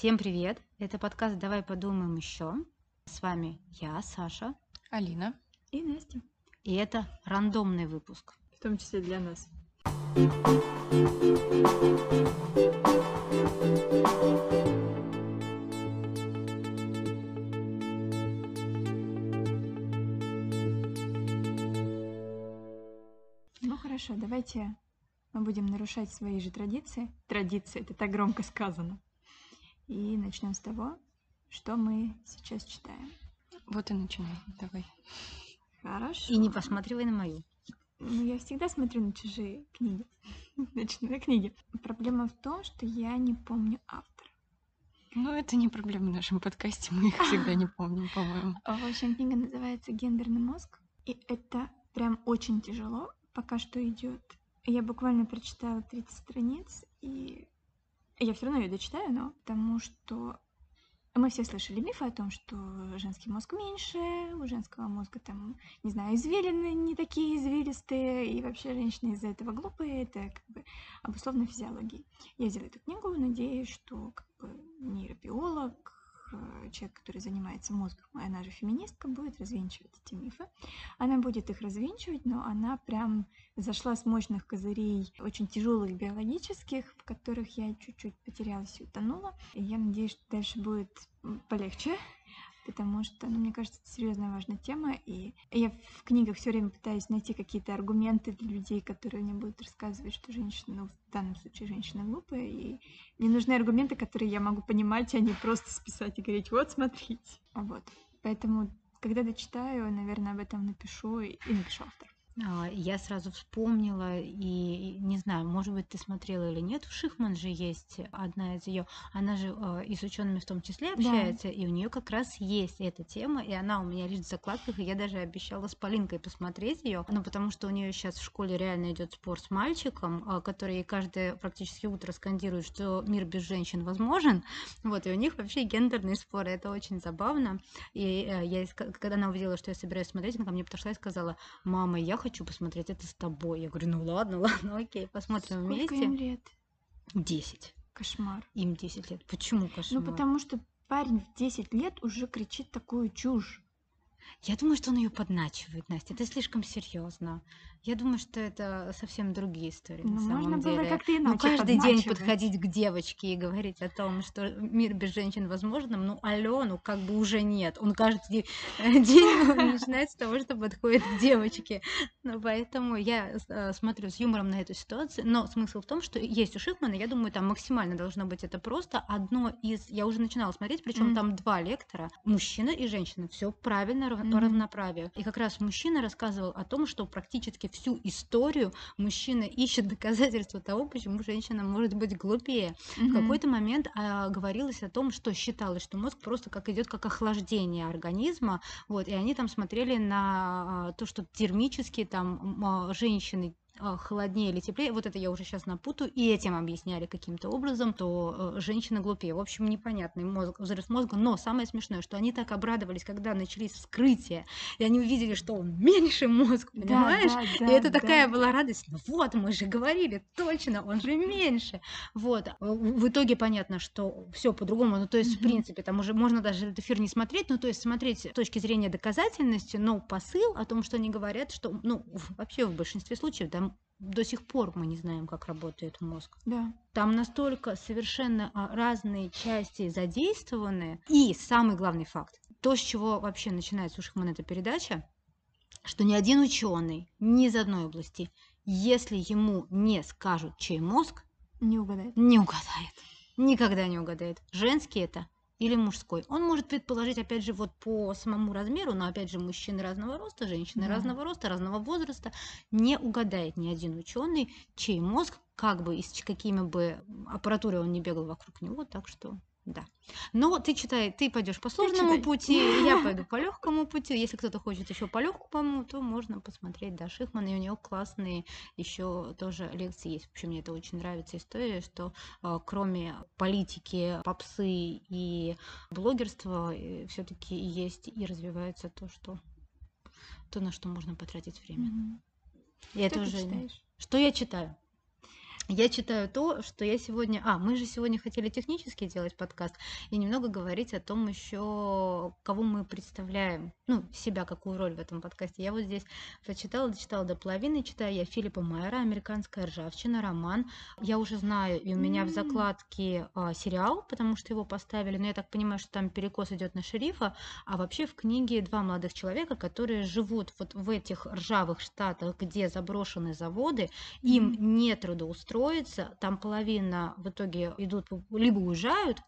Всем привет! Это подкаст «Давай подумаем еще». С вами я, Саша, Алина. И Настя. и это рандомный выпуск. В том числе для нас. Ну хорошо, давайте мы будем нарушать свои же традиции. Традиции, это так громко сказано. И начнем с того, что мы сейчас читаем. Вот и начинай. Давай. Хорошо. И не посматривай на мою. Ну, я всегда смотрю на чужие книги. Ночные книги. Проблема в том, что я не помню автора. Ну, это не проблема в нашем подкасте. Мы их всегда не помним, по-моему. В общем, книга называется «Гендерный мозг». И это прям очень тяжело пока что идет. Я буквально прочитала 30 страниц, и я все равно ее дочитаю, но потому что мы все слышали мифы о том, что женский мозг меньше, у женского мозга там, не знаю, извилины не такие извилистые, и вообще женщины из-за этого глупые, это как бы обусловлено физиологией. Я взяла эту книгу, надеюсь, что как бы нейробиолог, человек, который занимается мозгом, а она же феминистка, будет развенчивать эти мифы. Она будет их развенчивать, но она прям зашла с мощных козырей, очень тяжелых биологических, в которых я чуть-чуть потерялась и утонула. И я надеюсь, что дальше будет полегче, потому что, ну, мне кажется, это серьезная важная тема, и я в книгах все время пытаюсь найти какие-то аргументы для людей, которые мне будут рассказывать, что женщина, ну, в данном случае женщина глупая, и мне нужны аргументы, которые я могу понимать, а не просто списать и говорить, вот, смотрите. Вот. Поэтому, когда дочитаю, наверное, об этом напишу и, напишу автор. А, Я сразу вспомнила, и не знаю, может быть, ты смотрела или нет, у Шихман же есть одна из ее, она же э, и с учеными в том числе общается, и у нее как раз есть эта тема, и она у меня лежит в закладках, и я даже обещала с Полинкой посмотреть ее, ну потому что у нее сейчас в школе реально идет спор с мальчиком, а, который ей каждое практически утро скандирует, что мир без женщин возможен, вот, и у них вообще гендерные споры, это очень забавно, и э, я, когда она увидела, что я собираюсь смотреть, она ко мне подошла и сказала, мама, я хочу посмотреть это с тобой. Я говорю, ну ладно, ладно, окей, посмотрим Сколько вместе. им лет? 10. Кошмар. Им 10 лет. Почему кошмар? Ну, потому что парень в 10 лет уже кричит такую чушь. Я думаю, что он ее подначивает, Настя. Это слишком серьезно. Я думаю, что это совсем другие истории на Ну, самом можно было деле. как-то Ну, иначе каждый день подходить к девочке и говорить о том, что мир без женщин возможен, ну, алло, ну, как бы уже нет. Он каждый де- день начинает с того, что подходит к девочке. Ну, поэтому я э, смотрю с юмором на эту ситуацию. Но смысл в том, что есть у Шихмана, я думаю, там максимально должно быть это просто одно из... Я уже начинала смотреть, причем там два лектора, мужчина и женщина. Все правильно, рав- Мгм. равноправие. И как раз мужчина рассказывал о том, что практически всю историю мужчина ищет доказательства того, почему женщина может быть глупее. В Мгм. какой-то момент а, говорилось о том, что считалось, что мозг просто как идет как охлаждение организма, вот, и они там смотрели на а, то, что термически там а, женщины холоднее или теплее, вот это я уже сейчас напутаю, и этим объясняли каким-то образом, то э, женщина глупее. В общем, непонятный мозг, взрыв мозга, но самое смешное, что они так обрадовались, когда начались вскрытия, и они увидели, что он меньше мозг, Да, понимаешь? да, И да, это такая да. была радость. Ну вот, мы же говорили, точно, он же меньше. Вот. э, В в итоге понятно, что все по-другому. Ну, то есть, в Мгм. принципе, там уже можно даже этот эфир не смотреть, ну, то есть смотреть с точки зрения доказательности, но посыл о том, что они говорят, что, ну, в- вообще в большинстве случаев, да, до сих пор мы не знаем, как работает мозг. Да. Там настолько совершенно а, разные части задействованы. И самый главный факт, то, с чего вообще начинается у Шихмана эта передача, что ни один ученый ни из одной области, если ему не скажут, чей мозг, Не угадает. не угадает. Никогда не угадает. Женский это или мужской. Он может предположить, опять же, вот по самому размеру, но опять же, мужчины разного роста, женщины Да. разного роста, разного возраста, не угадает ни один ученый, чей мозг, как бы и с какими бы аппаратурой он не бегал вокруг него, так что да. Но ты читай, ты пойдешь по сложному пути, я пойду по легкому пути. Если кто-то хочет еще по легкому, то можно посмотреть, да, Шихман, и у него классные еще тоже лекции есть. Вообще мне это очень нравится история, что а, кроме политики, попсы и блогерства, все-таки есть и развивается то, что то, на что можно потратить время. Мгм. И это Что ты уже... читаешь? Что я читаю? Я читаю то, что я сегодня... А, мы же сегодня хотели технически делать подкаст и немного говорить о том еще, кого мы представляем, ну, себя, какую роль в этом подкасте. Я вот здесь прочитала, дочитала до половины, читаю я Филиппа Майера «Американская ржавчина», роман. Я уже знаю, и у меня в закладке а, сериал, потому что его поставили, но я так понимаю, что там перекос идет на шерифа, а вообще в книге два молодых человека, которые живут вот в этих ржавых штатах, где заброшены заводы, им не трудоустроено, строится, там половина в итоге идут, либо уезжают,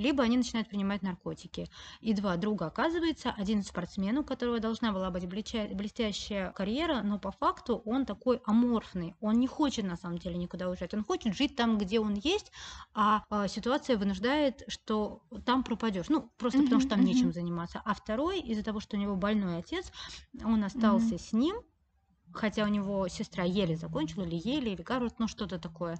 либо они начинают принимать наркотики. И два друга оказывается, один спортсмен, у которого должна была быть блестящая карьера, но по факту он такой аморфный, он не хочет на самом деле никуда уезжать, он хочет жить там, где он есть, а, а ситуация вынуждает, что там пропадешь, ну просто mm-hmm, потому что там mm-hmm. нечем заниматься. А второй из-за того, что у него больной отец, он остался mm-hmm. с ним, хотя у него сестра еле закончила, или еле, или короче, ну что-то такое.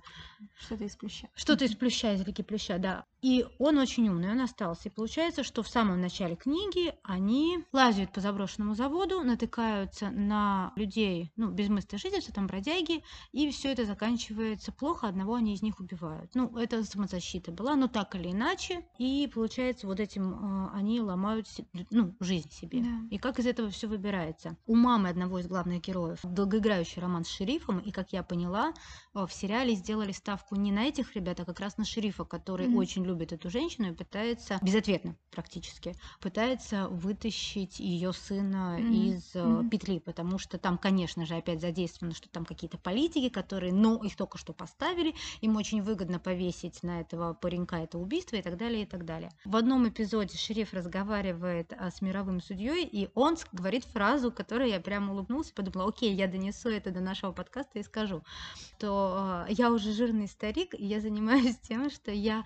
Что-то из плюща. Что-то из плюща, из реки плюща, да. И он очень умный, он остался. И получается, что в самом начале книги они лазят по заброшенному заводу, натыкаются на людей, ну, без места жительства, там бродяги, и все это заканчивается плохо, одного они из них убивают. Ну, это самозащита была, но так или иначе. И получается, вот этим э, они ломают, ну, жизнь себе. Да. И как из этого все выбирается? У мамы одного из главных героев долгоиграющий роман с шерифом, и, как я поняла, э, в сериале сделали ставку не на этих ребят, а как раз на шерифа, который mm-hmm. очень любит эту женщину и пытается, безответно практически, пытается вытащить ее сына mm-hmm. из mm-hmm. петли, потому что там, конечно же, опять задействовано, что там какие-то политики, которые, но их только что поставили, им очень выгодно повесить на этого паренька это убийство и так далее, и так далее. В одном эпизоде шериф разговаривает а, с мировым судьей, и он говорит фразу, которой я прямо улыбнулась и подумала, окей, я донесу это до нашего подкаста и скажу, что э, я уже жирный старик, и я занимаюсь тем, что я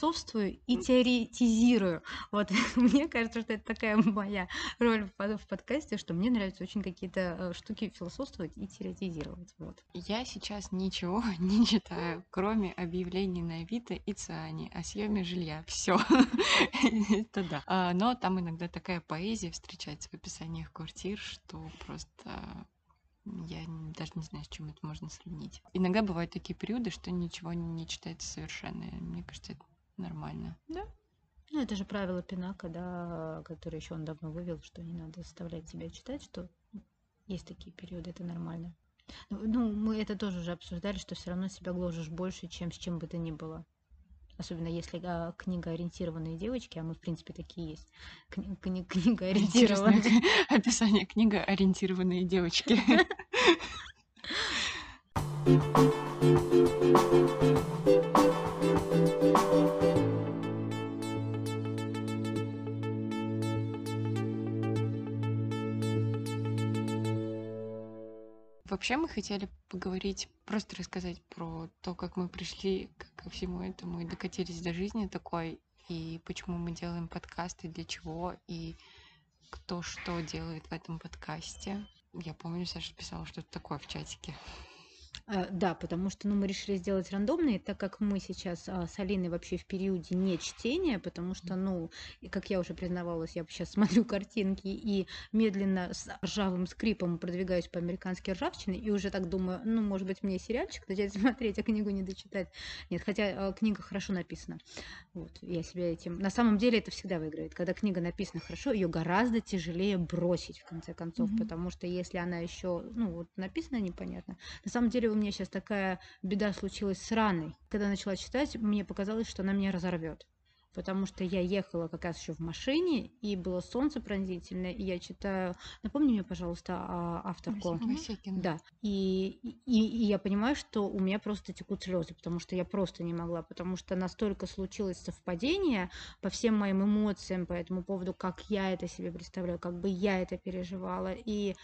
философствую и теоретизирую. Вот мне кажется, что это такая моя роль в, подкасте, что мне нравится очень какие-то э, штуки философствовать и теоретизировать. Вот. Я сейчас ничего не читаю, кроме объявлений на Авито и Циане о съеме жилья. Все. Это да. А, но там иногда такая поэзия встречается в описаниях квартир, что просто я даже не знаю, с чем это можно сравнить. Иногда бывают такие периоды, что ничего не читается совершенно. Мне кажется, это нормально. Да. Ну, это же правило Пинака, да, которое еще он давно вывел, что не надо заставлять себя читать, что есть такие периоды, это нормально. Ну, ну мы это тоже уже обсуждали, что все равно себя гложешь больше, чем с чем бы то ни было особенно если а, книга ориентированные девочки, а мы, в принципе, такие есть. Кни- кни- книга ориентированные. Описание книга ориентированные девочки. Вообще мы хотели поговорить, просто рассказать про то, как мы пришли ко всему этому и докатились до жизни такой, и почему мы делаем подкасты, для чего, и кто что делает в этом подкасте. Я помню, Саша писала что-то такое в чатике. Э, да, потому что ну, мы решили сделать рандомные, так как мы сейчас а, с Алиной вообще в периоде не чтения, потому что, ну, как я уже признавалась, я сейчас смотрю картинки и медленно с ржавым скрипом продвигаюсь по американской ржавчине, и уже так думаю, ну, может быть, мне сериальчик начать смотреть, а книгу не дочитать. Нет, хотя а, книга хорошо написана. Вот, я себя этим... На самом деле это всегда выиграет. Когда книга написана хорошо, ее гораздо тяжелее бросить, в конце концов, mm-hmm. потому что если она еще, ну, вот написана непонятно, на самом деле у меня сейчас такая беда случилась с раной. Когда начала читать, мне показалось, что она меня разорвет потому что я ехала как раз еще в машине, и было солнце пронзительное, и я читаю... Напомни мне, пожалуйста, авторку. Васекина. Да. И, и, и я понимаю, что у меня просто текут слезы, потому что я просто не могла, потому что настолько случилось совпадение по всем моим эмоциям по этому поводу, как я это себе представляю, как бы я это переживала, и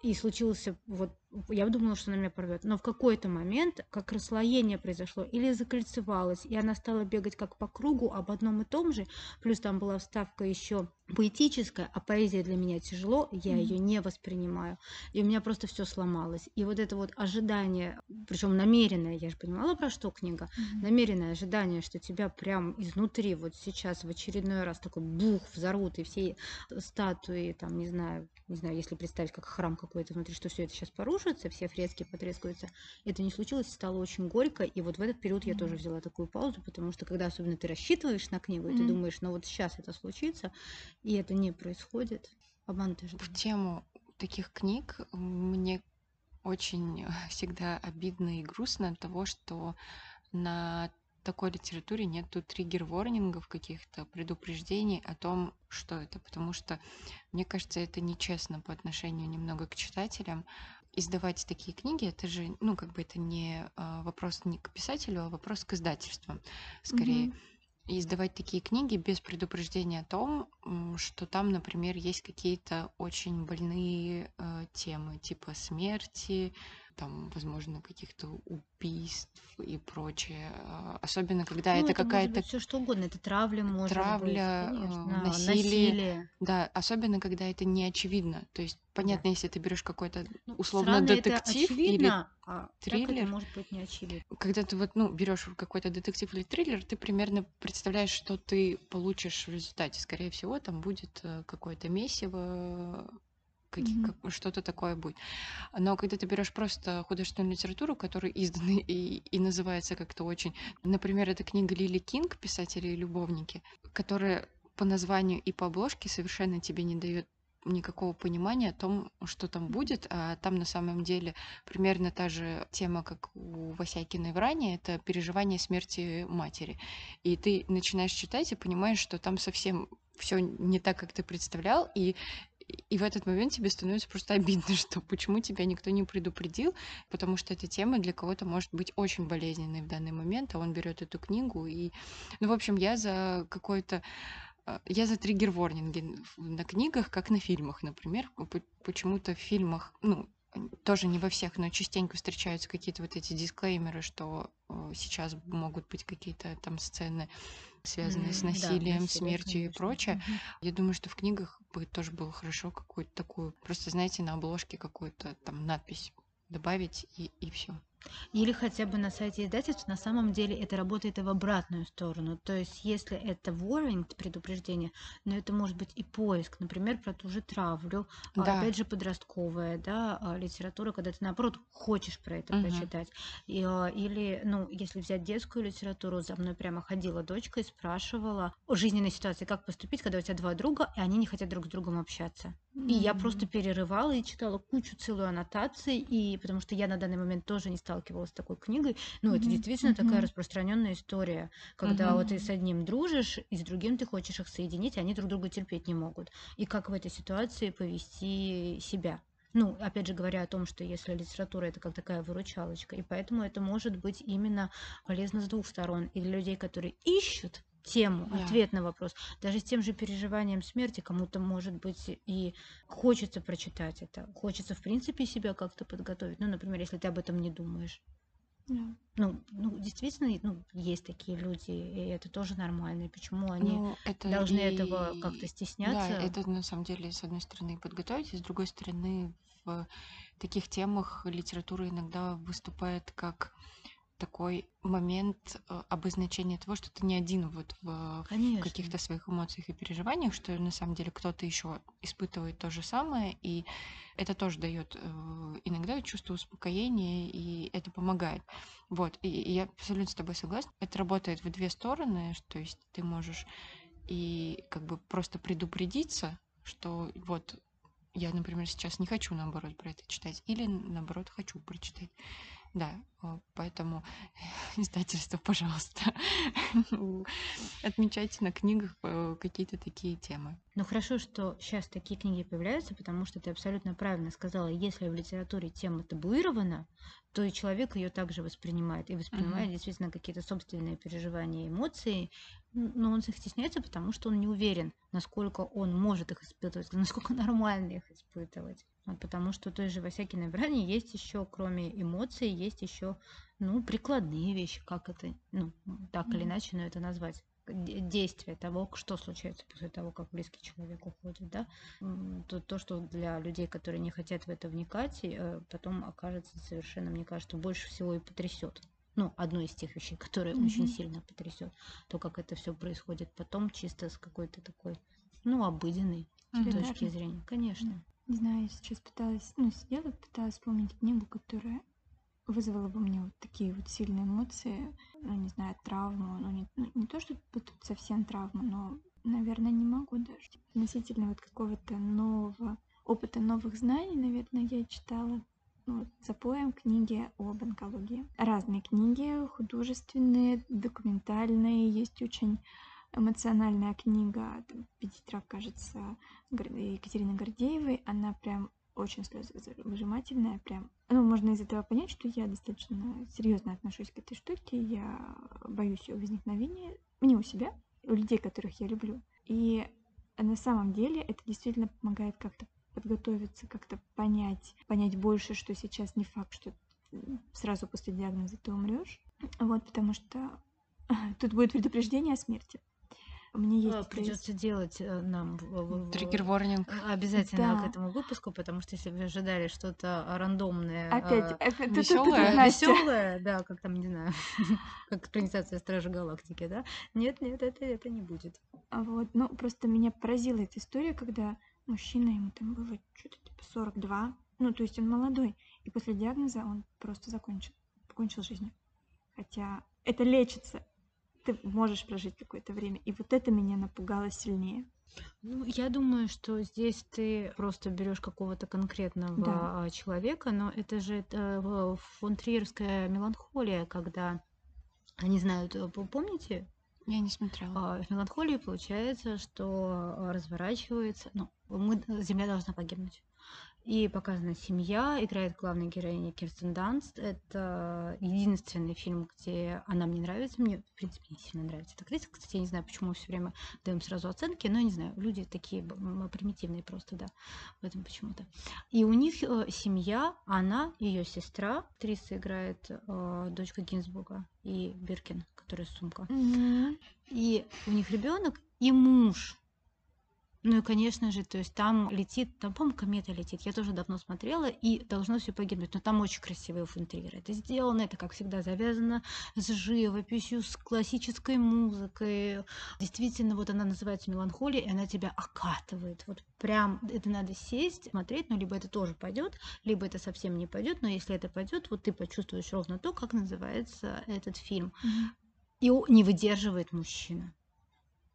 и случился вот я думала, что она меня порвет. Но в какой-то момент, как расслоение произошло, или закольцевалось, и она стала бегать как по кругу об одном и том же, плюс там была вставка еще поэтическая, а поэзия для меня тяжело, я mm-hmm. ее не воспринимаю. И у меня просто все сломалось. И вот это вот ожидание, причем намеренное, я же понимала, про что книга, mm-hmm. намеренное ожидание, что тебя прям изнутри вот сейчас в очередной раз такой бух взорвут, и все статуи, там, не знаю, не знаю, если представить как храм какой-то внутри, что все это сейчас порушится, разрушатся, все фрески потрескаются. Это не случилось, стало очень горько, и вот в этот период я тоже взяла такую паузу, потому что когда особенно ты рассчитываешь на книгу, и ты думаешь, ну вот сейчас это случится, и это не происходит, обманутый В тему таких книг мне очень всегда обидно и грустно от того, что на такой литературе нету триггер-ворнингов каких-то, предупреждений о том, что это, потому что, мне кажется, это нечестно по отношению немного к читателям. Издавать такие книги, это же, ну, как бы это не а, вопрос не к писателю, а вопрос к издательствам, скорее. Mm-hmm. И издавать такие книги без предупреждения о том, что там, например, есть какие-то очень больные э, темы, типа смерти, там, возможно, каких-то убийств и прочее. А, особенно когда ну, это, это какая-то... все что угодно. Это травля, может травля, быть, конечно. Э, насилие. насилие. Да, особенно когда это не очевидно. То есть, понятно, да. если ты берешь какой-то ну, условно детектив или а триллер. это может быть не очевидно. Когда ты вот, ну, берешь какой-то детектив или триллер, ты примерно представляешь, что ты получишь в результате. Скорее всего, там будет э, какое-то месиво как, как, что-то такое будет. Но когда ты берешь просто художественную литературу, которая издана и, и называется как-то очень... Например, это книга Лили Кинг «Писатели и любовники», которая по названию и по обложке совершенно тебе не дает никакого понимания о том, что там будет, а там на самом деле примерно та же тема, как у Васякиной в ране, это переживание смерти матери. И ты начинаешь читать и понимаешь, что там совсем все не так, как ты представлял, и и в этот момент тебе становится просто обидно, что почему тебя никто не предупредил, потому что эта тема для кого-то может быть очень болезненной в данный момент, а он берет эту книгу и... Ну, в общем, я за какой-то а, я за триггер-ворнинги на книгах, как на фильмах, например. Почему-то в фильмах, ну, тоже не во всех, но частенько встречаются какие-то вот эти дисклеймеры, что э, сейчас могут быть какие-то там сцены связанные с насилием, да, смертью конечно. и прочее. Я думаю, что в книгах бы тоже было хорошо какую-то такую, просто знаете, на обложке какую-то там надпись добавить и, и все. Или хотя бы на сайте издательства на самом деле это работает и в обратную сторону. То есть если это warning, предупреждение, но это может быть и поиск, например, про ту же травлю, а, да. опять же подростковая да, а, литература, когда ты наоборот хочешь про это угу. прочитать. И, а, или, ну, если взять детскую литературу, за мной прямо ходила дочка и спрашивала о жизненной ситуации, как поступить, когда у тебя два друга, и они не хотят друг с другом общаться. И я просто перерывала и читала кучу целую аннотаций, и потому что я на данный момент тоже не сталкивалась с такой книгой. Ну, это действительно такая распространенная история, когда вот ты с одним дружишь, и с другим ты хочешь их соединить, а они друг друга терпеть не могут. И как в этой ситуации повести себя. Ну, опять же говоря о том, что если литература это как такая выручалочка, и поэтому это может быть именно полезно с двух сторон. И для людей, которые ищут тему, yeah. ответ на вопрос. Даже с тем же переживанием смерти кому-то, может быть, и хочется прочитать это. Хочется, в принципе, себя как-то подготовить. Ну, например, если ты об этом не думаешь. Yeah. Ну, ну, действительно, ну, есть такие люди, и это тоже нормально. И почему они ну, это должны и... этого как-то стесняться? Да, это на самом деле, с одной стороны, подготовить, и с другой стороны, в таких темах литература иногда выступает как такой момент э, обозначения того, что ты не один вот в, в каких-то своих эмоциях и переживаниях, что на самом деле кто-то еще испытывает то же самое, и это тоже дает э, иногда чувство успокоения, и это помогает. Вот, и я абсолютно с тобой согласна. Это работает в две стороны, то есть ты можешь и как бы просто предупредиться, что вот я, например, сейчас не хочу, наоборот, про это читать, или, наоборот, хочу прочитать. Да, поэтому издательство, пожалуйста, отмечайте на книгах э, какие-то такие темы. Ну хорошо, что сейчас такие книги появляются, потому что ты абсолютно правильно сказала, если в литературе тема табуирована, то и человек ее также воспринимает и воспринимает uh-huh. действительно какие-то собственные переживания, эмоции, но он их стесняется, потому что он не уверен, насколько он может их испытывать, насколько нормально их испытывать. Вот, потому что той же Васякиной брани есть еще, кроме эмоций, есть еще, ну, прикладные вещи, как это, ну, так mm-hmm. или иначе, но это назвать действие того, что случается после того, как близкий человек уходит, да, то, то что для людей, которые не хотят в это вникать, э, потом окажется совершенно, мне кажется, больше всего и потрясет. Ну, одно из тех вещей, которые mm-hmm. очень сильно потрясет. То, как это все происходит потом, чисто с какой-то такой, ну, обыденной mm-hmm. точки зрения. Конечно. Не знаю, я сейчас пыталась, ну, сидела, пыталась вспомнить книгу, которая вызвала бы мне вот такие вот сильные эмоции, ну, не знаю, травму, ну, не, ну, не то, что тут совсем травма, но, наверное, не могу даже. Относительно вот какого-то нового опыта, новых знаний, наверное, я читала ну, вот, запоем книги об онкологии. Разные книги, художественные, документальные, есть очень эмоциональная книга Педитра, кажется, Екатерины Гордеевой. Она прям очень слезовыжимательная, прям. Ну, можно из этого понять, что я достаточно серьезно отношусь к этой штуке. Я боюсь ее возникновения не у себя, у людей, которых я люблю. И на самом деле это действительно помогает как-то подготовиться, как-то понять, понять больше, что сейчас не факт, что сразу после диагноза ты умрешь. Вот, потому что тут будет предупреждение о смерти. Мне есть... А, придется делать э, нам триггер ворнинг обязательно да. к этому выпуску, потому что если вы ожидали что-то рандомное, опять, а, опять веселое, веселое, да, как там не знаю, как экранизация Стражи Галактики, да? Нет, нет, это это не будет. Вот, ну просто меня поразила эта история, когда мужчина ему там было что-то типа 42, ну то есть он молодой, и после диагноза он просто закончил, покончил жизнью. Хотя это лечится, ты можешь прожить какое-то время. И вот это меня напугало сильнее. Ну, я думаю, что здесь ты просто берешь какого-то конкретного да. А, человека, но это же это фон Триерская меланхолия, когда они знают, э, помните? Я не смотрела. А, в меланхолии получается, что разворачивается, ну, мы, Земля должна погибнуть. И показана семья, играет главная героиня Кирстен Данст. Это единственный фильм, где она мне нравится. Мне, в принципе, не сильно нравится эта актриса. Кстати, я не знаю, почему все время даем сразу оценки, но я не знаю, люди такие примитивные просто, да, в этом почему-то. И у них э, семья, она, ее сестра, актриса играет э, дочка Гинзбурга и Биркин, которая сумка. Mm-hmm. И у них ребенок и муж ну и, конечно же, то есть там летит, там, по-моему, комета летит. Я тоже давно смотрела, и должно все погибнуть. Но там очень красивые фунтиры. Это сделано, это, как всегда, завязано с живописью, с классической музыкой. Действительно, вот она называется «Меланхолия», и она тебя окатывает. Вот прям это надо сесть, смотреть, ну, либо это тоже пойдет, либо это совсем не пойдет, но если это пойдет, вот ты почувствуешь ровно то, как называется этот фильм. Mm-hmm. И не выдерживает мужчина.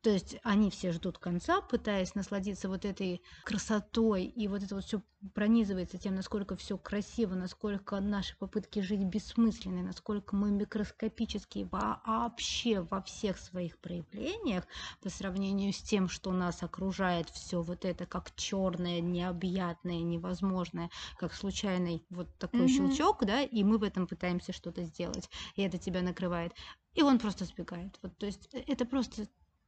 То есть они все ждут конца, пытаясь насладиться вот этой красотой, и вот это вот все пронизывается тем, насколько все красиво, насколько наши попытки жить бессмысленны, насколько мы микроскопические вообще во всех своих проявлениях по сравнению с тем, что нас окружает все вот это как черное, необъятное, невозможное, как случайный вот такой mm-hmm. щелчок, да, и мы в этом пытаемся что-то сделать, и это тебя накрывает. И он просто сбегает. Вот, то есть э, это просто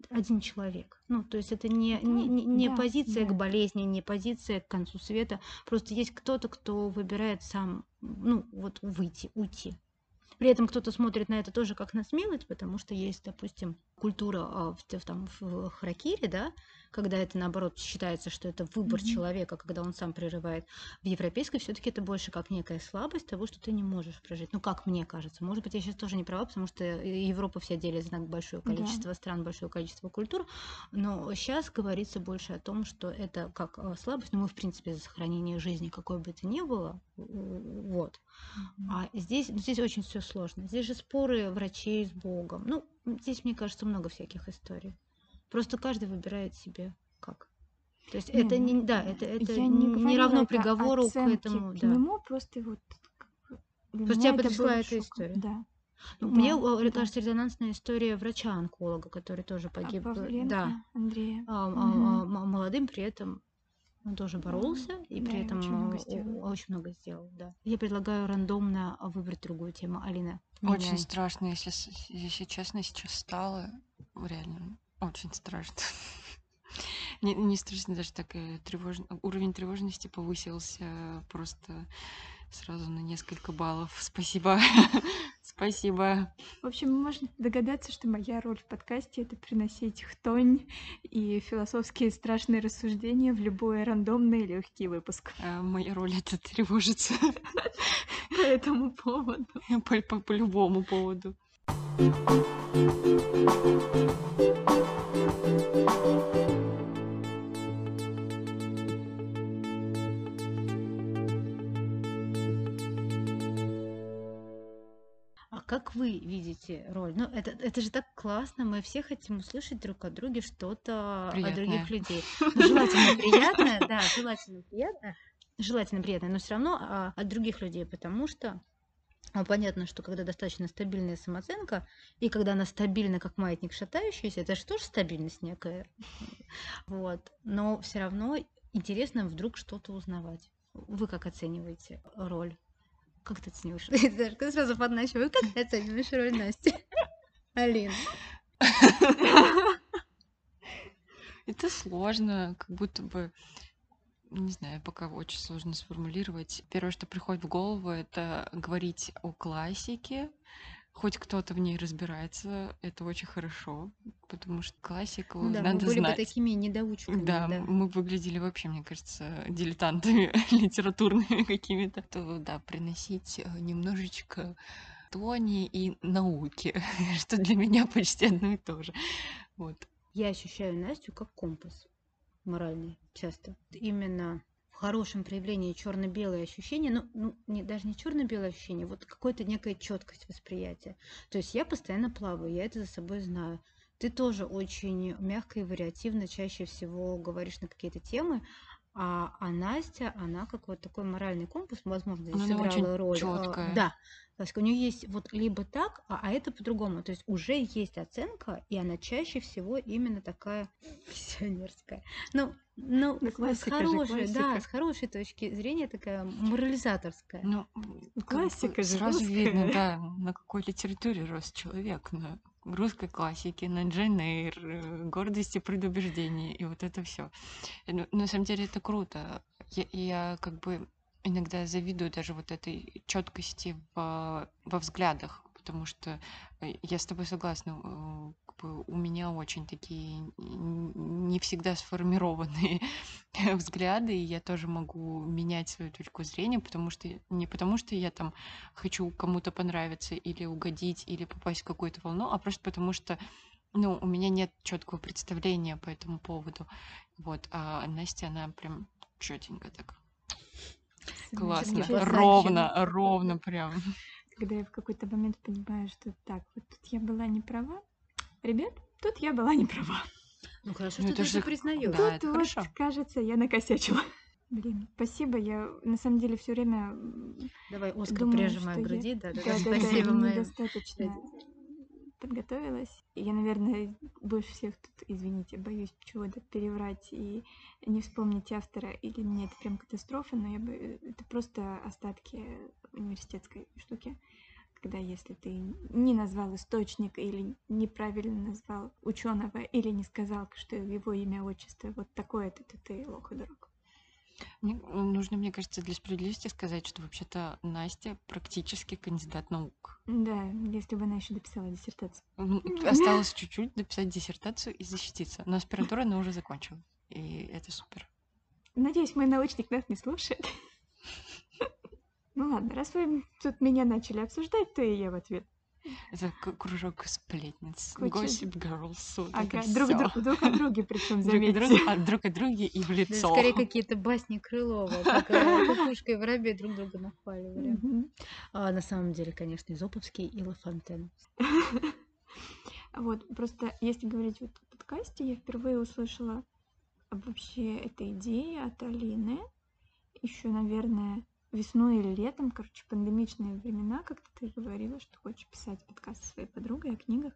один человек. Ну, то есть это не, не, не, не да, позиция да. к болезни, не позиция к концу света. Просто есть кто-то, кто выбирает сам, ну, вот выйти, уйти. При этом кто-то смотрит на это тоже как на смелость, потому что есть, допустим, культура а, в, в, там, в Харакире, да, когда это наоборот считается, что это выбор mm-hmm. человека, когда он сам прерывает. В европейской все-таки это больше как некая слабость того, что ты не можешь прожить. Ну, как мне кажется. Может быть, я сейчас тоже не права, потому что Европа вся делится на большое количество yeah. стран, большое количество культур. Но сейчас говорится больше о том, что это как а, слабость. Но мы, в принципе, за сохранение жизни, какой бы это ни было, вот. Mm-hmm. А здесь, здесь очень все сложно. Здесь же споры врачей с Богом. Ну, здесь, мне кажется, много всяких историй. Просто каждый выбирает себе как. То есть не, это не, да, это, это я не, не равно приговору к этому. К да. нему просто вот. Просто я пришла эта история. Да. Ну, да, мне да. кажется, резонансная история врача-онколога, который тоже погиб. А, Павленко, да. Андрея. А, угу. а, молодым при этом он тоже боролся и да, при этом очень много, очень много сделал, да. Я предлагаю рандомно выбрать другую тему. Алина. Очень меняй. страшно, если, если честно, сейчас стало реально очень страшно. Не, не страшно, даже так э, тревож... уровень тревожности повысился просто сразу на несколько баллов. Спасибо. Спасибо. В общем, можно догадаться, что моя роль в подкасте — это приносить хтонь и философские страшные рассуждения в любой рандомный легкий выпуск. А моя роль — это тревожиться. По этому поводу. По, по, по любому поводу. А как вы видите роль? Ну, это, это же так классно, мы все хотим услышать друг от друга что-то о других людей. Ну, желательно приятное, да, желательно приятное, желательно приятное, но все равно а, от других людей, потому что понятно, что когда достаточно стабильная самооценка, и когда она стабильна, как маятник шатающийся, это же тоже стабильность некая. Вот. Но все равно интересно вдруг что-то узнавать. Вы как оцениваете роль? Как ты оцениваешь? Ты сразу подначиваю. Как ты оцениваешь роль Насти? Алина. Это сложно, как будто бы не знаю, пока очень сложно сформулировать. Первое, что приходит в голову, это говорить о классике. Хоть кто-то в ней разбирается, это очень хорошо, потому что классику да, надо мы были знать. бы такими недоучками. Да, да, мы выглядели вообще, мне кажется, дилетантами литературными какими-то. То, да, приносить э, немножечко тони и науки, что для меня почти одно и то же. Вот. Я ощущаю Настю как компас моральный часто. Именно в хорошем проявлении черно-белое ощущение, ну, ну не, даже не черно-белое ощущение, вот какая-то некая четкость восприятия. То есть я постоянно плаваю, я это за собой знаю. Ты тоже очень мягко и вариативно чаще всего говоришь на какие-то темы, а, а Настя, она как вот такой моральный компас, возможно, здесь она сыграла роль. четкая. Да, то есть у нее есть вот либо так, а, а это по-другому. То есть уже есть оценка, и она чаще всего именно такая миссионерская. Ну, ну, Ну, с классика же, хорошей, да, с хорошей точки зрения такая морализаторская. Ну, как Классика бы же сразу видно, да, на какой литературе рос человек, на русской классике, на Джейн Эйр, э, гордости, предубеждения и вот это все. На самом деле это круто. Я, я как бы иногда завидую даже вот этой четкости в, во взглядах, потому что э, я с тобой согласна, э, как бы у меня очень такие не всегда сформированные взгляды, и я тоже могу менять свою точку зрения, потому что не потому что я там хочу кому-то понравиться или угодить, или попасть в какую-то волну, а просто потому что ну, у меня нет четкого представления по этому поводу. Вот, а Настя, она прям четенько так. Классно. Ровно, ровно прям. Когда я в какой-то момент понимаю, что так, вот тут я была не права. Ребят, тут я была не права. Ну хорошо, Ну, что это ты же- признаешь. да. Тут это вот, хорошо. кажется, я накосячила. Блин, спасибо. Я на самом деле все время Давай Оскар Думаю, прижимай к груди. Да, да, да. да-да-да, Спасибо, моя. недостаточно подготовилась. Я, наверное, больше всех тут, извините, боюсь чего-то переврать и не вспомнить автора, и для меня это прям катастрофа, но я бы... это просто остатки университетской штуки, когда если ты не назвал источник или неправильно назвал ученого или не сказал, что его имя, отчество вот такое-то, то ты лох и дурак. Мне- нужно, мне кажется, для справедливости сказать, что вообще-то Настя практически кандидат наук. Да, если бы она еще дописала диссертацию. Ну, Осталось чуть-чуть дописать диссертацию и защититься. Но аспирантуру она уже закончила. И это супер. Надеюсь, мой научник нас не слушает. Ну ладно, раз вы тут меня начали обсуждать, то и я в ответ. Это кружок сплетниц. Куча- Gossip girls. Вот Ага, друг, друг, друг о друге, причем Друг заметьте. друге, а друг о друге и в Да, лицо. скорее какие-то басни Крылова, как кукушка и воробей друг друга нахваливали. Мгм. А на самом деле, конечно, Изоповский и Лафонтен. Вот, просто если говорить вот о подкасте, я впервые услышала вообще этой идеи от Алины. Еще, наверное, весной или летом, короче, пандемичные времена, как-то ты говорила, что хочешь писать подкаст со своей подругой о книгах.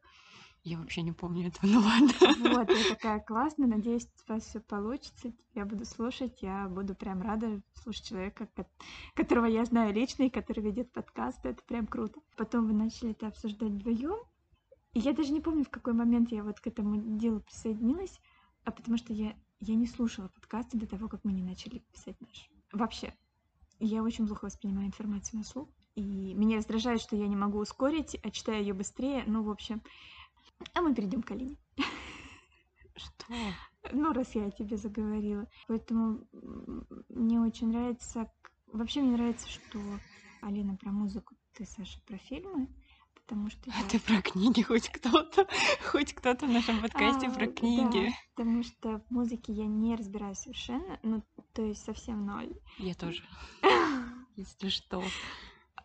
Я вообще не помню этого, ну ладно. Вот, я такая классно, надеюсь, у вас все получится. Я буду слушать, я буду прям рада слушать человека, ко- которого я знаю лично и который ведет подкаст. Это прям круто. Потом вы начали это обсуждать вдвоем. И я даже не помню, в какой момент я вот к этому делу присоединилась, а потому что я, я не слушала подкасты до того, как мы не начали писать наш. Вообще, я очень плохо воспринимаю информацию на слух. И меня раздражает, что я не могу ускорить, а читаю ее быстрее. Ну, в общем. А мы перейдем к Алине. Что? Ну, раз я о тебе заговорила. Поэтому мне очень нравится... Вообще мне нравится, что Алина про музыку, ты, Саша, про фильмы, потому что А я... про книги хоть кто-то? Хоть кто-то в нашем подкасте А, про да, книги? потому что в музыке я не разбираюсь совершенно, ну, то есть совсем ноль. Я тоже. Если что.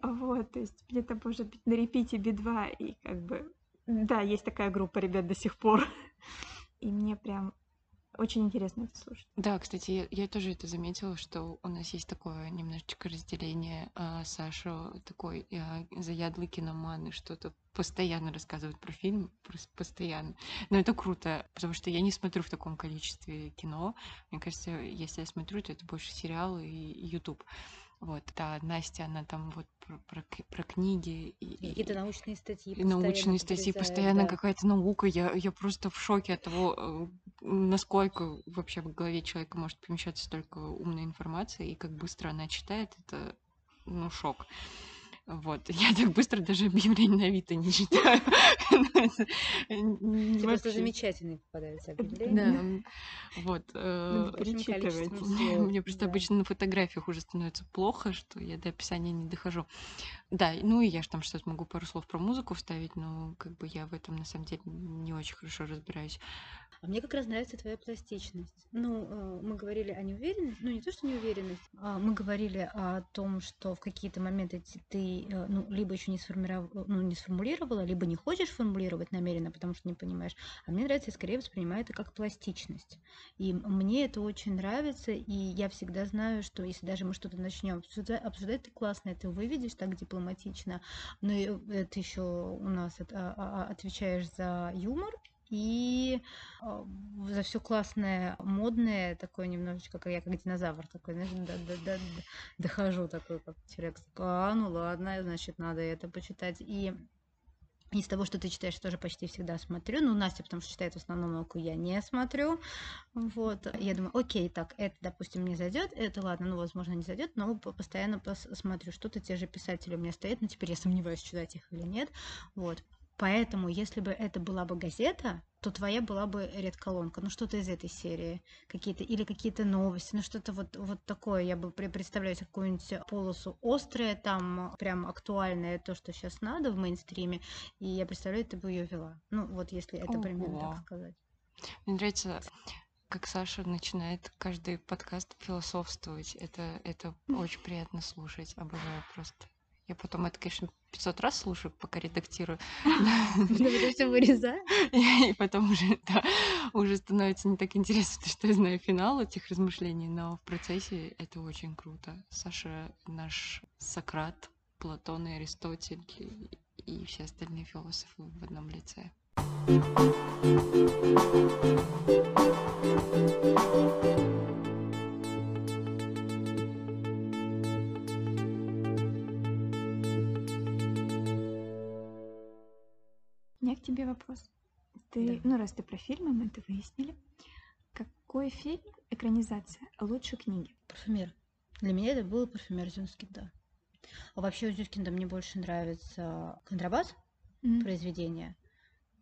Вот, то есть где-то, может быть, на репите Би-2, и как бы... Да, есть такая группа ребят до сих пор. И мне прям очень интересно это слушать. Да, кстати, я, я тоже это заметила, что у нас есть такое немножечко разделение. А, Саша такой а, заядлый киноман и что-то постоянно рассказывает про фильм, просто постоянно. Но это круто, потому что я не смотрю в таком количестве кино. Мне кажется, если я смотрю, то это больше сериалы и YouTube. Вот, да, Настя, она там вот про, про, про книги и какие-то научные статьи. И научные статьи, постоянно да. какая-то наука. Я, я просто в шоке от того, э, насколько вообще в голове человека может помещаться столько умной информации, и как быстро она читает, это ну, шок. Вот. Я так быстро даже объявление на Авито не читаю. Ну, просто замечательные попадаются объявления. Да. Вот. Э, мне просто обычно на фотографиях уже становится плохо, что я до описания не дохожу. Да, ну и я же там что-то могу пару слов про музыку вставить, но как бы я в этом на самом деле не очень хорошо разбираюсь. А мне как раз нравится твоя пластичность. Ну, э, мы говорили о неуверенности, ну не то, что неуверенность, а мы говорили о том, что в какие-то моменты ты э, ну, либо еще не, сформировала, ну, не сформулировала, либо не хочешь формулировать намеренно, потому что не понимаешь. А мне нравится, я скорее воспринимаю это как пластичность. И мне это очень нравится, и я всегда знаю, что если даже мы что-то начнем обсуждать, обсуждать ты классно это выведешь так дипломатично, но это еще у нас это, а, а, отвечаешь за юмор, и за все классное, модное, такое немножечко, как я как динозавр такой, знаешь, да, да, да, дохожу такой, как человек, а, ну ладно, значит, надо это почитать. И из того, что ты читаешь, тоже почти всегда смотрю. Ну, Настя, потому что читает в основном науку, я не смотрю. Вот. Я думаю, окей, так, это, допустим, не зайдет, это ладно, ну, возможно, не зайдет, но постоянно посмотрю, что-то те же писатели у меня стоят, но теперь я сомневаюсь, читать их или нет. Вот. Поэтому, если бы это была бы газета, то твоя была бы редколонка. Ну, что-то из этой серии. Какие-то, или какие-то новости. Ну, что-то вот, вот такое. Я бы представляю какую-нибудь полосу острое, там прям актуальное, то, что сейчас надо в мейнстриме. И я представляю, ты бы ее вела. Ну, вот если это Ого. примерно так сказать. Мне нравится как Саша начинает каждый подкаст философствовать. Это, это очень приятно слушать. Обожаю просто. Я потом это, конечно, 500 раз слушаю, пока редактирую. Потом все вырезаю. И потом уже, да, уже становится не так интересно, что я знаю финал этих размышлений, но в процессе это очень круто. Саша наш Сократ, Платон и Аристотель и все остальные философы в одном лице. тебе вопрос. Ты, да. ну раз ты про фильмы, мы это выяснили. Какой фильм, экранизация, лучше книги? Парфюмер. Для меня это был парфюмер Зюнскинда. А вообще у Зюнскинда мне больше нравится контрабас mm-hmm. произведение.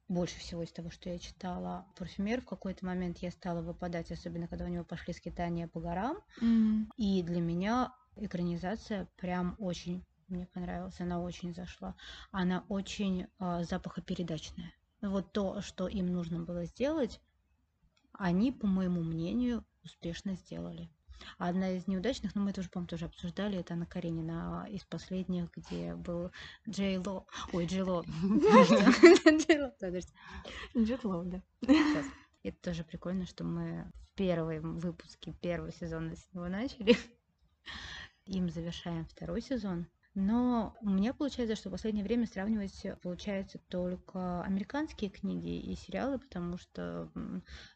Больше всего из того, что я читала. Парфюмер в какой-то момент я стала выпадать, особенно когда у него пошли скитания по горам. Mm-hmm. И для меня экранизация прям очень мне понравилась, она очень зашла. Она очень э, запахопередачная. Вот то, что им нужно было сделать, они, по моему мнению, успешно сделали. Одна из неудачных, ну мы тоже, по-моему, тоже обсуждали, это Анна Каренина из последних, где был Джей Ло. Ой, Джей Ло. Джей Ло, да. Это тоже прикольно, что мы в первом выпуске первого сезона с него начали. Им завершаем второй сезон. Но у меня получается, что в последнее время сравнивать получается только американские книги и сериалы, потому что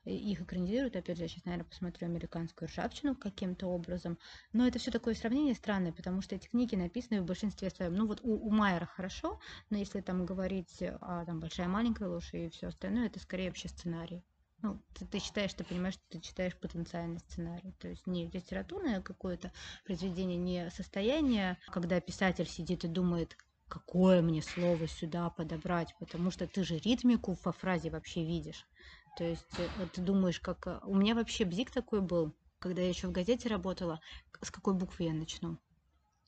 их экранизируют. Опять же, я сейчас, наверное, посмотрю американскую ржавчину каким-то образом. Но это все такое сравнение странное, потому что эти книги написаны в большинстве своем. Ну вот у, у Майера хорошо, но если там говорить о там, большая маленькая ложь и все остальное, это скорее вообще сценарий ну, ты, ты читаешь, ты понимаешь, что ты читаешь потенциальный сценарий. То есть не литературное какое-то произведение, не состояние, когда писатель сидит и думает, какое мне слово сюда подобрать, потому что ты же ритмику во фразе вообще видишь. То есть э, ты думаешь, как... Э, у меня вообще бзик такой был, когда я еще в газете работала, с какой буквы я начну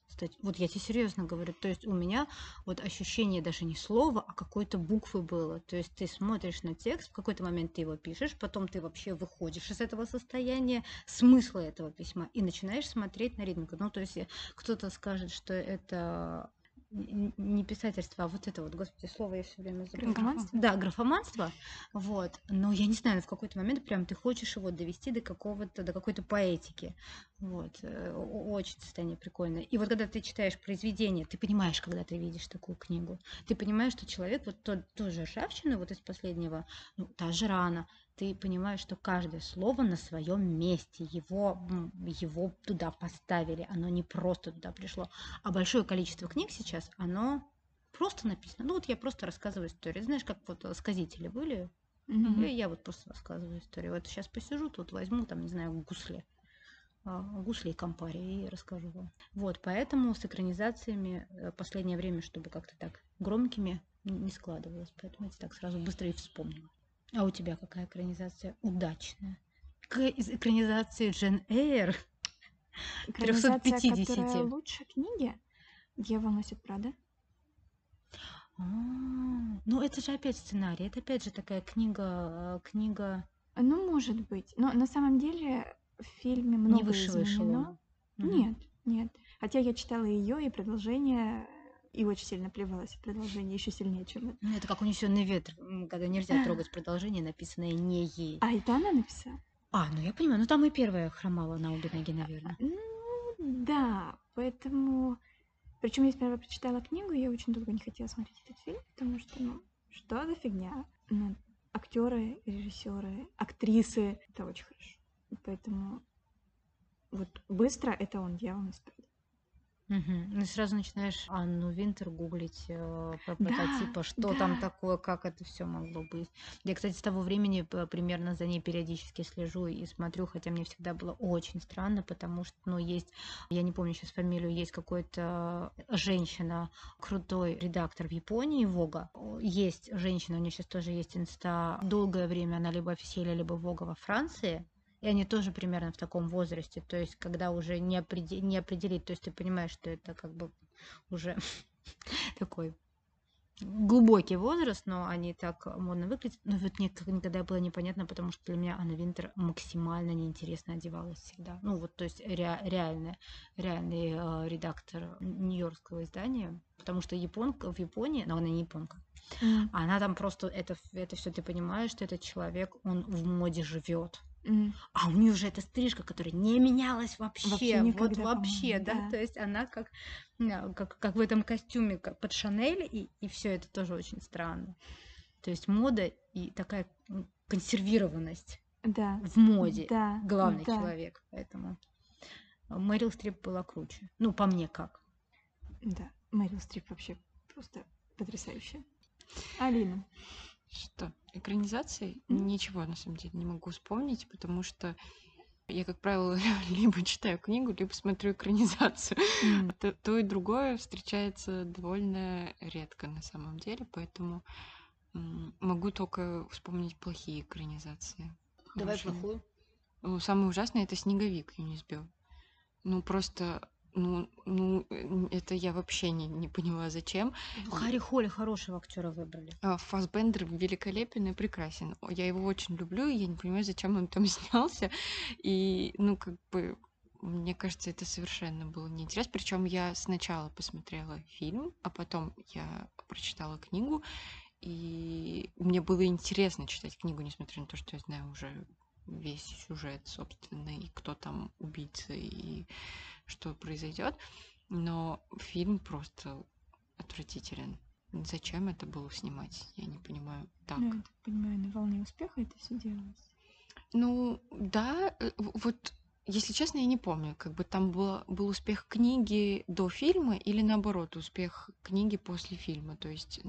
кстати. Вот я тебе серьезно говорю. То есть у меня вот ощущение даже не слова, а какой-то буквы было. То есть ты смотришь на текст, в какой-то момент ты его пишешь, потом ты вообще выходишь из этого состояния, смысла этого письма, и начинаешь смотреть на ритмику. Ну, то есть кто-то скажет, что это не писательство, а вот это вот, господи, слово я все время забыла. Графоманство? Да, графоманство. Вот. Но я не знаю, в какой-то момент прям ты хочешь его довести до какого-то, до какой-то поэтики. Вот. Э, очень состояние прикольное. И вот когда ты читаешь произведение, ты понимаешь, когда ты видишь такую книгу, ты понимаешь, что человек, вот тот, тоже ржавчина, вот из последнего, ну, та же рана, ты понимаешь, что каждое слово на своем месте, его, его туда поставили, оно не просто туда пришло. А большое количество книг сейчас, оно просто написано. Ну вот я просто рассказываю историю. Знаешь, как вот сказители были? Mm-hmm. И я вот просто рассказываю историю. Вот сейчас посижу, тут возьму, там, не знаю, гусли. А, гусли и компарии и расскажу вам. Вот, поэтому с экранизациями э, последнее время, чтобы как-то так громкими не складывалось. Поэтому я так сразу быстро и вспомнила. А у тебя какая экранизация удачная? Какая из экранизации Джен Эйр? Экранизация, 350. которая лучше книги? Дьявол носит Прада. А, ну это же опять сценарий, это опять же такая книга, книга. Ну может быть, но на самом деле в фильме много не изменено. Нет, нет. Хотя я читала ее и продолжение и очень сильно плевалась в продолжение, еще сильнее, чем это. Ну, это как унесенный ветер, когда нельзя трогать продолжение, написанное не ей. А это она написала? А, ну я понимаю, ну там и первая хромала на обе ноги, наверное. Ну, да, поэтому... Причем я сперва прочитала книгу, я очень долго не хотела смотреть этот фильм, потому что, ну, что за фигня? Ну, актеры, режиссеры, актрисы, это очень хорошо. Поэтому вот быстро это он, дьявол не стоит. Мгм. Ну, сразу начинаешь Анну Винтер гуглить э, по Да, что там такое, как это все могло быть. Я, кстати, с того времени п- примерно за ней периодически слежу и смотрю, хотя мне всегда было очень странно, потому что, ну, есть, я не помню сейчас фамилию, есть какой-то женщина, крутой редактор в Японии, Вога. Есть женщина, у нее сейчас тоже есть инста. Долгое время она либо официально, либо Вога во Франции. И они тоже примерно в таком возрасте, то есть когда уже не, определ... не определить, то есть ты понимаешь, что это как бы уже такой глубокий возраст, но они так модно выглядят. Но вот мне никогда было непонятно, потому что для меня Анна Винтер максимально неинтересно одевалась всегда. Ну вот, то есть ре, реальный, реальный э, редактор нью-йоркского издания, потому что японка в Японии, но она не японка, mm. она там просто это, это все ты понимаешь, что этот человек, он в моде живет. А у нее уже эта стрижка, которая не менялась вообще. Вообще Вот вообще, да. да. То есть она как, как, как в этом костюме как под Шанель, и, и все это тоже очень странно. То есть мода и такая консервированность Да, в моде. да, Главный да, человек. Поэтому Мэрил Стрип была круче. Ну, по мне как. да. Мэрил Стрип вообще просто потрясающая. Алина. Что? Экранизации? Ничего, на самом деле, не могу вспомнить, потому что я, как правило, либо читаю книгу, либо смотрю экранизацию. Mm. То, то и другое встречается довольно редко на самом деле, поэтому могу только вспомнить плохие экранизации. Давай плохую. Ну, самое ужасное это снеговик Юнисбел. Ну, просто ну, ну, это я вообще не, не поняла, зачем. Ну, Харри Холли хорошего актера выбрали. А, Фасбендер великолепен и прекрасен. Я его очень люблю, и я не понимаю, зачем он там снялся. И, ну, как бы, мне кажется, это совершенно было неинтересно. Причем я сначала посмотрела фильм, а потом я прочитала книгу, и мне было интересно читать книгу, несмотря на то, что я знаю уже весь сюжет, собственно, и кто там убийца, и что произойдет. Но фильм просто отвратителен. Зачем это было снимать? Я не понимаю. Так. Ну, я понимаю, на волне успеха это все делалось. Ну, да, э, вот если честно, я не помню, как бы там было, был успех книги до фильма или наоборот, успех книги после фильма. То есть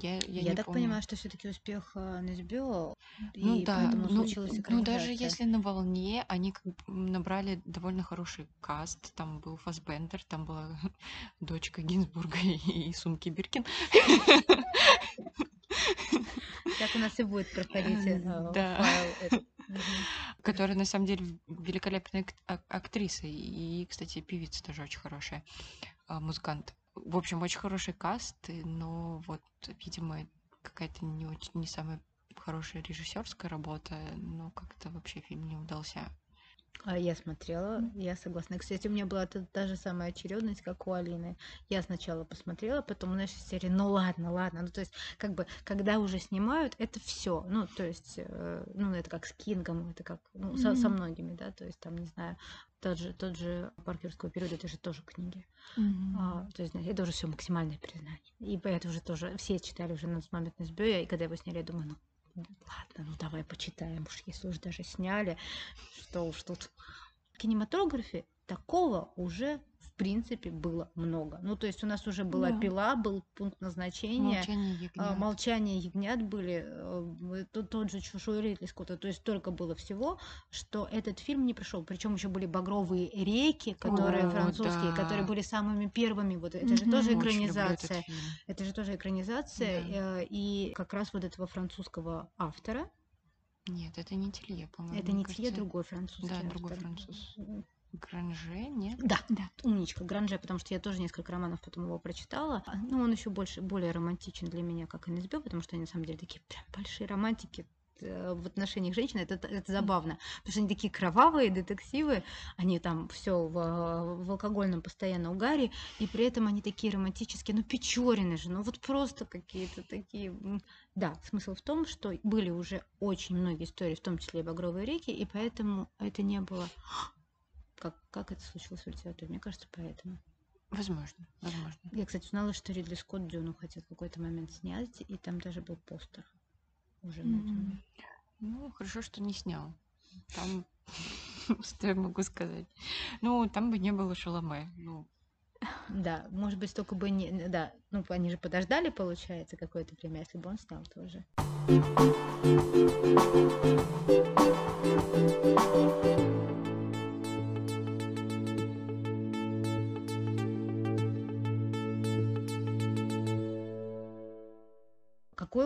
я, я, я не так помню. понимаю, что все-таки успех э, HBO, ну, и да, поэтому ну, случилась ну даже если на волне, они как бы набрали довольно хороший каст. Там был Фасбендер, там была дочка Гинзбурга и сумки Биркин. Так у нас и будет проходить э, да. файл Которая, на самом деле, великолепная актриса. И, кстати, певица тоже очень хорошая. А, музыкант. В общем, очень хороший каст, но вот, видимо, какая-то не очень не самая хорошая режиссерская работа, но как-то вообще фильм не удался. А я смотрела, я согласна. Кстати, у меня была та, та же самая очередность, как у Алины. Я сначала посмотрела, потом, знаешь, из серии, ну ладно, ладно. Ну, то есть, как бы, когда уже снимают, это все. Ну, то есть, э, ну, это как с Кингом, это как, ну, со, со многими, да, то есть, там, не знаю, тот же, тот же Паркерского периода, это же тоже книги. Мгм. А, то есть, это уже все максимальное признание. И это уже тоже, все читали уже на момент Несбёя, и когда его сняли, я думаю, ну, ладно, ну давай почитаем уж, если уж даже сняли, что уж тут. В кинематографе такого уже принципе было много. Ну, то есть у нас уже была Да. пила, был пункт назначения, Молчание а, ягнят. молчание ягнят были, э, тот, тот же чужой Ридли Скотта. То есть столько было всего, что этот фильм не пришел. Причем еще были багровые реки, которые О, французские, да. которые были самыми первыми. Вот это же тоже экранизация. Это же тоже экранизация, э, и как раз вот этого французского автора. Нет, это не Телье, по-моему. это не кажется. другой французский Да, автор. другой француз. Гранже, нет? Да, Да. умничка, Гранже, потому что я тоже несколько романов потом его прочитала. Ну, он еще больше, более романтичен для меня, как НСБ, потому что они на самом деле такие прям большие романтики э, в отношениях женщин. Это, это забавно, потому что они такие кровавые детективы, они там все в, в алкогольном постоянно угаре, и при этом они такие романтические, ну, Печорины же, ну, вот просто какие-то такие... Да, смысл в том, что были уже очень многие истории, в том числе и «Багровые реки», и поэтому это не было... Как, как это случилось в литературе? Мне кажется, поэтому. Возможно, возможно. Я, кстати, узнала, что Ридли Скотт Дюну хотел в какой-то момент снять, и там даже был постер уже Мгм. Дюну. Ну, хорошо, что не снял. Там, что я могу сказать? Ну, там бы не было Шаломе. Ну, Да, может быть, только бы не... Да, ну, они же подождали, получается, какое-то время, если бы он снял тоже.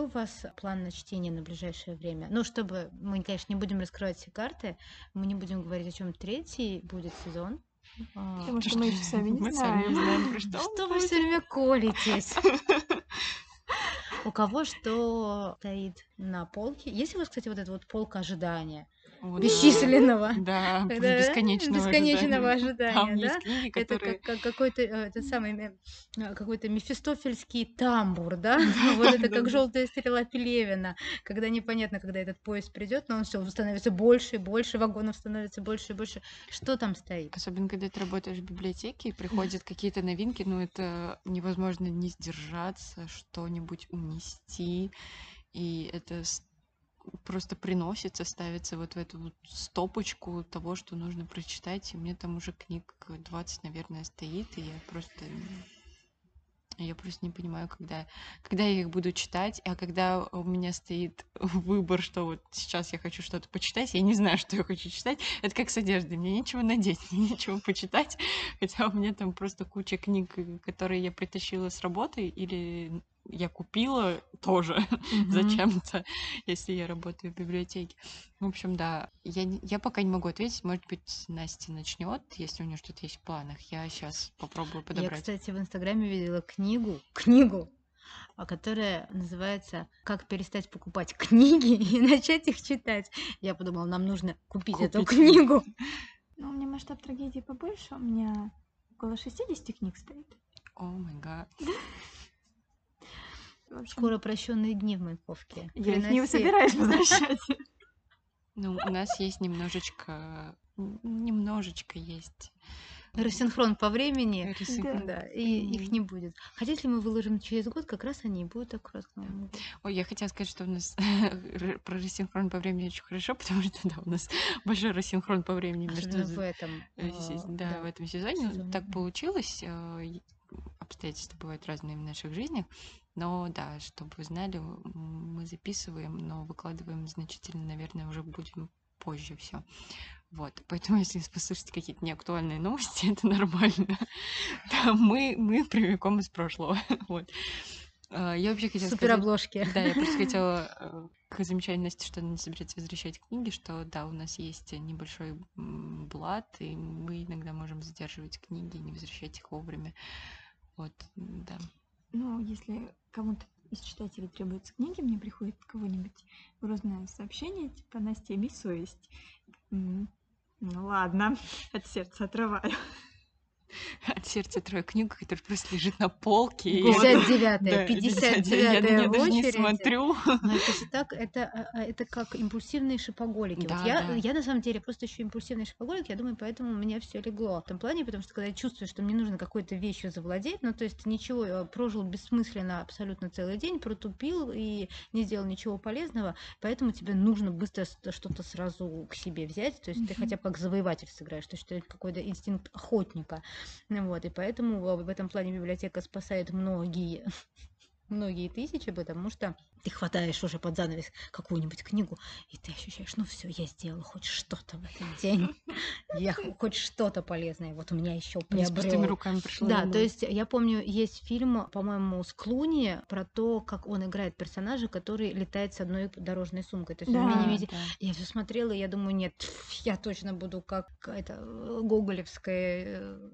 Вас план на чтение на ближайшее время? Ну, чтобы мы, конечно, не будем раскрывать все карты, мы не будем говорить о чем третий будет сезон. А, Потому что мы еще сами не знаем. что вы все время колитесь? У кого что стоит на полке? Есть у вас, кстати, вот эта вот полка ожидания? Да. Бесчисленного. Да, Да, бесконечного бесконечного ожидания. Ожидания, да? книги, Это которые... как, как какой-то э, этот самый э, какой-то мефистофельский тамбур, да? Вот это как желтая стрела Пелевина, когда непонятно, когда этот поезд придет, но он все становится больше и больше, вагонов становится больше и больше. Что там стоит? Особенно, когда ты работаешь в библиотеке, и приходят какие-то новинки, ну, это невозможно не сдержаться, что-нибудь унести. И это просто приносится, ставится вот в эту вот стопочку того, что нужно прочитать. И мне там уже книг 20, наверное, стоит, и я просто... Я просто не понимаю, когда, когда я их буду читать, а когда у меня стоит выбор, что вот сейчас я хочу что-то почитать, я не знаю, что я хочу читать. Это как с одеждой. Мне нечего надеть, мне нечего почитать. Хотя у меня там просто куча книг, э, которые я притащила с работы, или я купила тоже Мгм. зачем-то, если я работаю в библиотеке. В общем, да, я, я пока не могу ответить. Может быть, Настя начнет, если у нее что-то есть в планах. Я сейчас попробую Я, подобрать. кстати, в Инстаграме видела книгу, книгу, а, которая называется «Как перестать покупать книги и начать их читать». Я подумала, нам нужно купить эту Купить книгу. Ну, у меня масштаб трагедии побольше. У меня около 60 книг стоит. О май гад. В общем, Скоро прощенные дни в Маяковке. я их не собираюсь возвращать. Ну, у нас есть немножечко... Немножечко есть. Рассинхрон по времени. рисунка. Да, и их не будет. Хотя, если мы выложим через год, как раз они и будут аккурат к Новому году. Ой, я хотела сказать, что у нас про рассинхрон по времени очень хорошо, потому что, да, у нас большой рассинхрон по времени между... Особенно в этом. э, э, Да, в этом сезоне. Сезоне, Так да. получилось. Обстоятельства бывают разные в наших жизнях. Но да, чтобы вы знали, мы записываем, но выкладываем значительно, наверное, уже будем позже все. Вот. Поэтому, если вы послушаете какие-то неактуальные новости, это нормально. Да, мы, мы прямиком из прошлого. Вот. А, Я вообще хотела Супер сказать... обложки. Да, я просто хотела э, к замечательности, что она не собирается возвращать книги, что да, у нас есть небольшой блат, и мы иногда можем задерживать книги и не возвращать их вовремя. Вот, да. Ну, если кому-то из читателей требуются книги, мне приходит кого-нибудь грозное сообщение, типа, Настя, имей совесть. Ну ладно, от сердца отрываю. От сердца трое книг, которая просто лежит на полке. и- 59-я, Да, 59-я я на неё в даже не смотрю. Но это же так, это, а, а, это как импульсивные шопоголики. Да, вот я, да. я на самом деле просто еще импульсивный шопоголик, я думаю, поэтому у меня все легло в том плане, потому что когда я чувствую, что мне нужно какой-то вещью завладеть, ну то есть ничего, э, прожил бессмысленно абсолютно целый день, протупил и не сделал ничего полезного, поэтому тебе нужно быстро что-то сразу к себе взять, то есть ты хотя бы как завоеватель сыграешь, то есть это какой-то инстинкт охотника. Вот, и поэтому в этом плане библиотека спасает многие многие тысячи, потому что ты хватаешь уже под занавес какую-нибудь книгу, и ты ощущаешь, ну все, я сделала хоть что-то в этот день. Я хоть что-то полезное. Вот у меня еще Не приобрел. руками пришла. Да, то есть я помню, есть фильм, по-моему, с Клуни про то, как он играет персонажа, который летает с одной дорожной сумкой. То есть он в Да. мини-виде Да. я все смотрела, и я думаю, нет, я точно буду как это э, гоголевская э,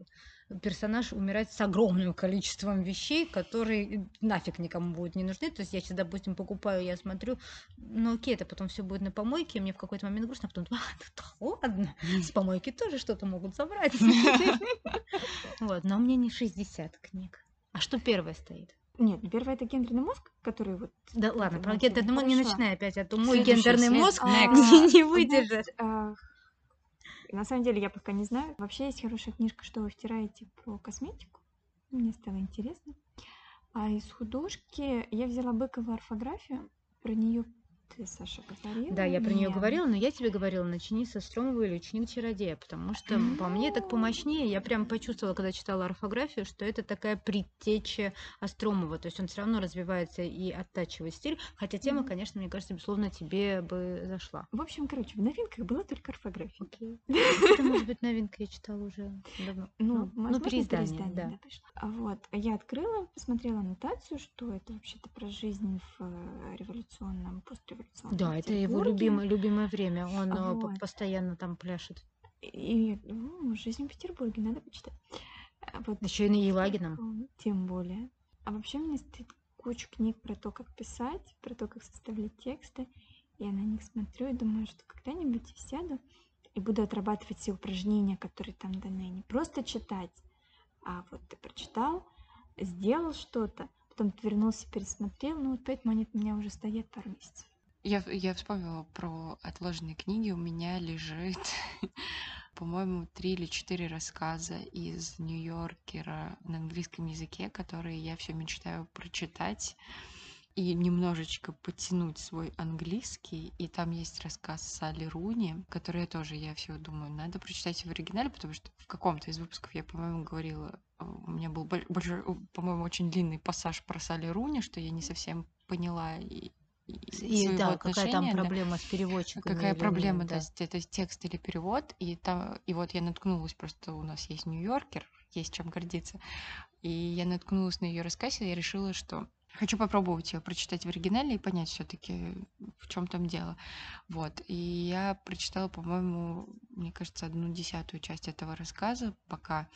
персонаж умирать с огромным количеством вещей, которые нафиг никому будут не нужны. То есть я сейчас, допустим, покупаю, я смотрю, ну окей, это потом все будет на помойке, и мне в какой-то момент грустно, а потом, а, ну да ладно, с помойки тоже что-то могут забрать. Вот, но мне не 60 книг. А что первое стоит? Нет, ну первое это гендерный мозг, который вот... Да ладно, про гендерный мозг не начинай опять, а то мой гендерный мозг А, не, выдержит. На самом деле я пока не знаю. Вообще есть хорошая книжка, что вы втираете про косметику. Мне стало интересно. А из художки я взяла Быкову орфографию. Про нее ты, Саша, говорила. Да, я про нее говорила, но я тебе говорила, начни со Стромова или ученик чародея, потому что по мне так помощнее. Я прям почувствовала, когда читала орфографию, что это такая предтеча Остромова. То есть он все равно развивается и оттачивает стиль. Хотя тема, Мгм. конечно, мне кажется, безусловно, тебе бы зашла. В общем, короче, в новинках была только орфография. Окей. Это, может быть, новинка я читала уже давно. Ну, ну, возможно, переиздание, переиздание, да. А Вот, я открыла, посмотрела аннотацию, что это вообще-то про жизнь в э, революционном, постреволюционном Да, это его любимое, любимое время. Он э, Вот. постоянно там пляшет. И ну, жизнь в Петербурге надо почитать. А Вот Еще и на Елагином. Тем более. А вообще у меня стоит куча книг про то, как писать, про то, как составлять тексты. Я на них смотрю и думаю, что когда-нибудь я сяду и буду отрабатывать все упражнения, которые там даны. Не просто читать, а вот ты прочитал, сделал что-то, потом ты вернулся, пересмотрел. Ну вот поэтому они у меня уже стоят пару месяцев. Я, я вспомнила про отложенные книги. У меня лежит, по-моему, три или четыре рассказа из Нью-Йоркера на английском языке, которые я все мечтаю прочитать и немножечко потянуть свой английский. И там есть рассказ Салли Руни, который я тоже, я все думаю, надо прочитать в оригинале, потому что в каком-то из выпусков я, по-моему, говорила, э, у меня был боль- большой, э, по-моему, очень длинный пассаж про Салли Руни, что я не совсем поняла и, и да, какая там отношения, да. проблема с переводчиками. Какая или проблема, нет, да, с- это текст или перевод. И там, и вот я наткнулась, просто у нас есть Нью-Йоркер, есть чем гордиться. И я наткнулась на ее рассказ, и я решила, что хочу попробовать ее прочитать в оригинале и понять все-таки, в чем там дело. Вот. И я прочитала, по-моему, мне кажется, одну десятую часть этого рассказа пока.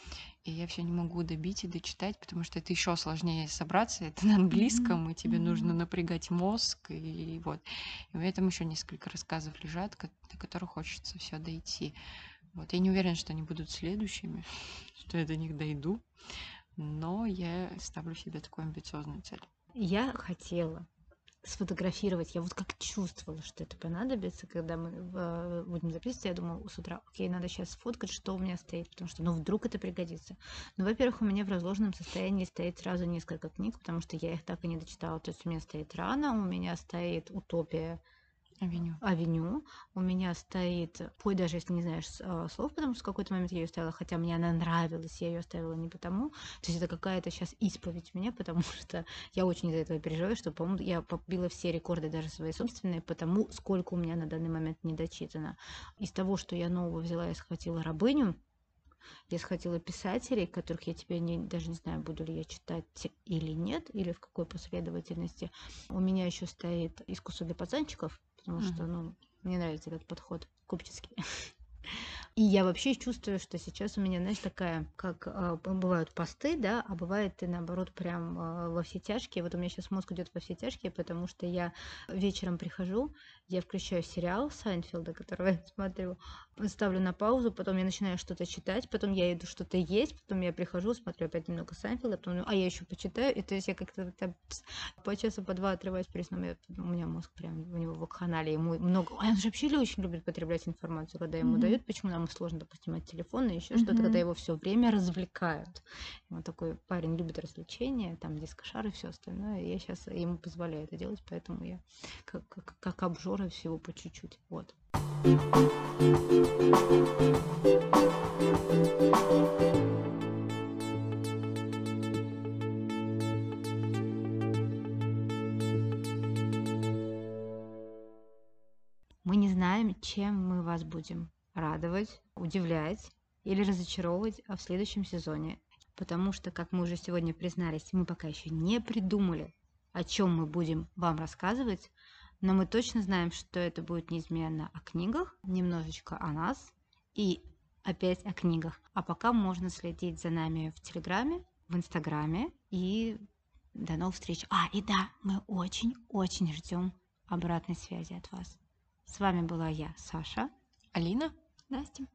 И я все не могу добить и дочитать, потому что это еще сложнее собраться. Это на английском, и тебе нужно мгм. напрягать мозг. И вот. И у меня там еще несколько рассказов лежат, до которых хочется все дойти. Вот. Я не уверена, что они будут следующими, что я до них дойду. Но я ставлю себе такую амбициозную цель. Я хотела сфотографировать, я вот как чувствовала, что это понадобится, когда мы э, будем записывать, я думала с утра, окей, надо сейчас сфоткать, что у меня стоит, потому что, ну, вдруг это пригодится. Ну, во-первых, у меня в разложенном состоянии стоит сразу несколько книг, потому что я их так и не дочитала. То есть у меня стоит «Рана», у меня стоит «Утопия», Авеню. авеню. У меня стоит, пой даже если не знаешь а, слов, потому что в какой-то момент я ее ставила, хотя мне она нравилась, я ее оставила не потому. То есть это какая-то сейчас исповедь мне, потому что я очень из-за этого переживаю, что, по-моему, я побила все рекорды, даже свои собственные, потому сколько у меня на данный момент не дочитано. Из того, что я нового взяла, я схватила рабыню, я схватила писателей, которых я тебе не, даже не знаю, буду ли я читать или нет, или в какой последовательности. У меня еще стоит искусство для пацанчиков, потому что, ну, мне нравится этот подход купческий. И я вообще чувствую, что сейчас у меня, знаешь, такая, как б- бывают посты, да, а бывает ты наоборот прям а, во все тяжкие. Вот у меня сейчас мозг идет во все тяжкие, потому что я вечером прихожу, Я включаю сериал Сайнфилда, которого я смотрю, ставлю на паузу, потом я начинаю что-то читать, потом я иду что-то есть, потом я прихожу, смотрю опять немного Сайнфилда, потом, ну, а я еще почитаю, и то есть я как-то там по часу, по два отрываюсь при сном, я, у меня мозг прям, у него в вакханалии, ему много, а он же вообще очень любит потреблять информацию, когда ему Мгм. дают, почему нам сложно, допустим, от телефона, еще что-то, Мгм. когда его все время развлекают. Он такой парень любит развлечения, там дискошар и все остальное, и я сейчас ему позволяю это делать, поэтому я как, как, как обжора всего по чуть-чуть, вот. Мы не знаем, чем мы вас будем радовать, удивлять или разочаровывать а в следующем сезоне. Потому что, как мы уже сегодня признались, мы пока еще не придумали, о чем мы будем вам рассказывать, но мы точно знаем, что это будет неизменно о книгах, немножечко о нас и опять о книгах. А пока можно следить за нами в Телеграме, в Инстаграме и до новых встреч. А, и да, мы очень-очень ждем обратной связи от вас. С вами была я, Саша. Алина? Настя.